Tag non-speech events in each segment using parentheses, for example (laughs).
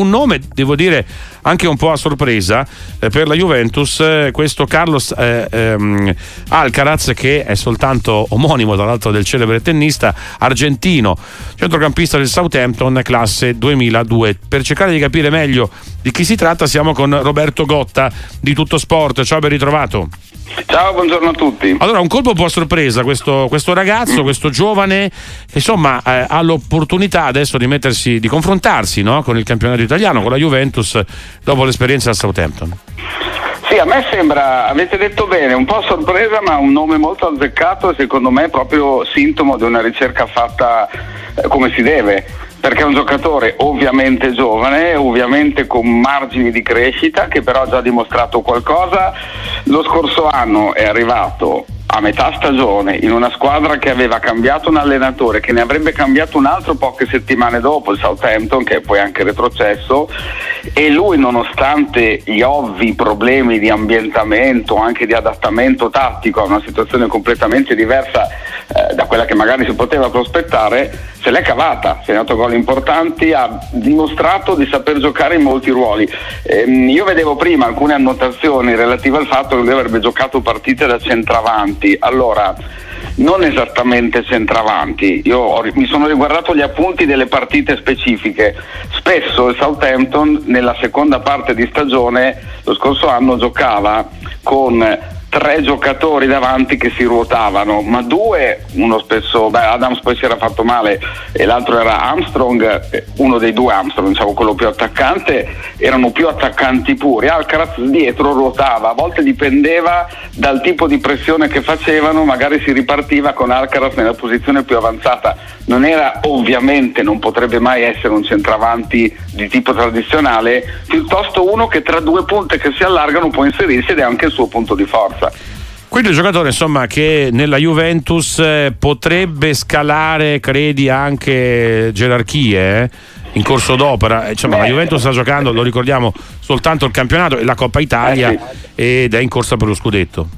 un nome, devo dire, anche un po' a sorpresa eh, per la Juventus, eh, questo Carlos eh, ehm, Alcaraz che è soltanto omonimo tra l'altro del celebre tennista argentino, centrocampista del Southampton classe 2002. Per cercare di capire meglio di chi si tratta siamo con Roberto Gotta di Tutto Sport. Ciao, ben ritrovato. Ciao, buongiorno a tutti. Allora, un colpo un po' a sorpresa questo, questo ragazzo, questo giovane, insomma, eh, ha l'opportunità adesso di mettersi, di confrontarsi no? con il campionato italiano, con la Juventus, dopo l'esperienza al Southampton. Sì, a me sembra, avete detto bene, un po' sorpresa, ma un nome molto azzeccato e secondo me è proprio sintomo di una ricerca fatta eh, come si deve perché è un giocatore ovviamente giovane, ovviamente con margini di crescita, che però ha già dimostrato qualcosa. Lo scorso anno è arrivato a metà stagione in una squadra che aveva cambiato un allenatore, che ne avrebbe cambiato un altro poche settimane dopo, il Southampton, che è poi anche retrocesso, e lui nonostante gli ovvi problemi di ambientamento, anche di adattamento tattico a una situazione completamente diversa da quella che magari si poteva prospettare, se l'è cavata, ha segnato gol importanti, ha dimostrato di saper giocare in molti ruoli. Ehm, io vedevo prima alcune annotazioni relative al fatto che lui avrebbe giocato partite da centravanti. Allora, non esattamente centravanti. Io ho, mi sono riguardato gli appunti delle partite specifiche. Spesso il Southampton nella seconda parte di stagione lo scorso anno giocava con tre giocatori davanti che si ruotavano, ma due, uno spesso, beh, Adams poi si era fatto male e l'altro era Armstrong, uno dei due Armstrong, diciamo quello più attaccante, erano più attaccanti puri. Alcaraz dietro ruotava, a volte dipendeva dal tipo di pressione che facevano, magari si ripartiva con Alcaraz nella posizione più avanzata. Non era ovviamente, non potrebbe mai essere un centravanti di tipo tradizionale, piuttosto uno che tra due punte che si allargano può inserirsi ed è anche il suo punto di forza. Quindi un giocatore insomma, che nella Juventus eh, potrebbe scalare, credi, anche gerarchie eh? in corso d'opera. Eh, insomma, Beh, la Juventus sta giocando, lo ricordiamo, soltanto il campionato e la Coppa Italia eh sì. ed è in corsa per lo scudetto.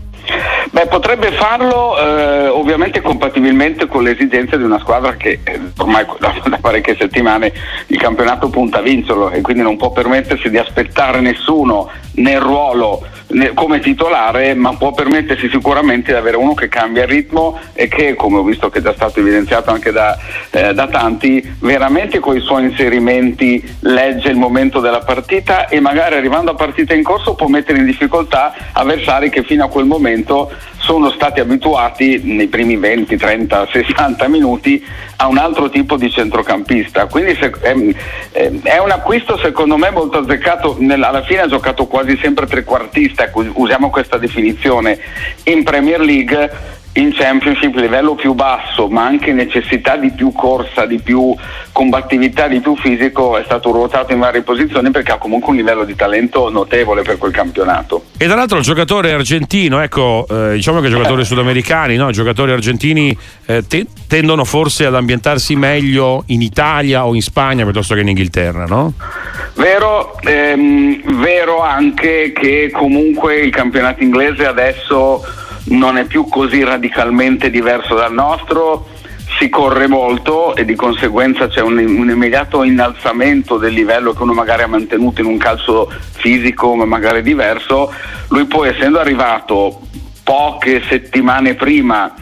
Beh, potrebbe farlo eh, ovviamente compatibilmente con le esigenze di una squadra che eh, ormai da, (laughs) da, parecchie settimane il campionato punta a vincerlo e quindi non può permettersi di aspettare nessuno nel ruolo come titolare, ma può permettersi sicuramente di avere uno che cambia ritmo e che, come ho visto che è già stato evidenziato anche da, eh, da tanti, veramente con i suoi inserimenti legge il momento della partita e magari arrivando a partita in corso può mettere in difficoltà avversari che fino a quel momento sono stati abituati nei primi 20, 30, 60 minuti a un altro tipo di centrocampista. Quindi se, è, ehm, ehm, è, un acquisto secondo me molto azzeccato. Nella, alla fine ha giocato quasi sempre trequartista, ecco, usiamo questa definizione. In Premier League in Championship livello più basso, ma anche necessità di più corsa, di più combattività, di più fisico, è stato ruotato in varie posizioni perché ha comunque un livello di talento notevole per quel campionato. E tra l'altro il giocatore argentino, ecco, eh, diciamo che i giocatori eh. sudamericani, no? i giocatori argentini eh, te- tendono forse ad ambientarsi meglio in Italia o in Spagna piuttosto che in Inghilterra, no? Vero, ehm, vero anche che comunque il campionato inglese adesso non è più così radicalmente diverso dal nostro, si corre molto e di conseguenza c'è un, un, immediato innalzamento del livello che uno magari ha mantenuto in un calcio fisico ma magari diverso, lui poi essendo arrivato poche settimane prima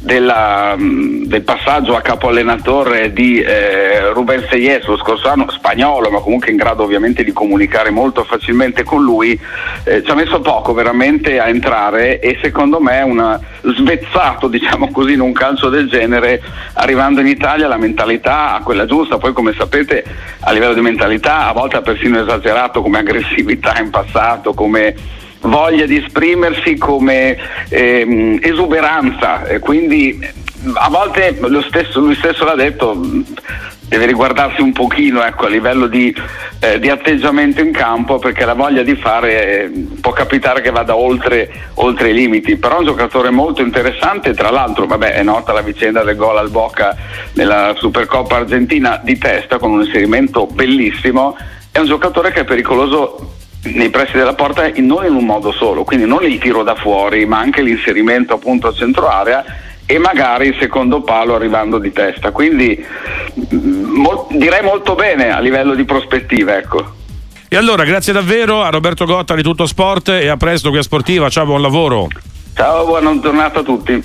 della, mm, del passaggio a capo allenatore di eh, Ruben Seyes lo scorso anno, spagnolo ma comunque in grado ovviamente di comunicare molto facilmente con lui, eh, ci ha messo poco veramente a entrare e secondo me una svezzato diciamo così in un calcio del genere arrivando in Italia la mentalità a quella giusta, poi come sapete a livello di mentalità a volte ha persino esagerato come aggressività in passato, come voglia di esprimersi come ehm, esuberanza, e quindi a volte stesso, lui stesso l'ha detto, deve riguardarsi un pochino ecco, a livello di, eh, di, atteggiamento in campo perché la voglia di fare eh, può capitare che vada oltre, oltre, i limiti, però è un giocatore molto interessante, tra l'altro vabbè, è nota la vicenda del gol al Boca nella Supercoppa argentina di testa con un inserimento bellissimo, è un giocatore che è pericoloso nei pressi della porta non in un modo solo, quindi non il tiro da fuori, ma anche l'inserimento appunto a centro area e magari il secondo palo arrivando di testa. Quindi mm, mol- direi molto bene a livello di prospettive. Ecco. E allora, grazie davvero a Roberto Gotta di Tutto Sport e a presto qui a Sportiva. Ciao, buon lavoro. Ciao, buona giornata a tutti.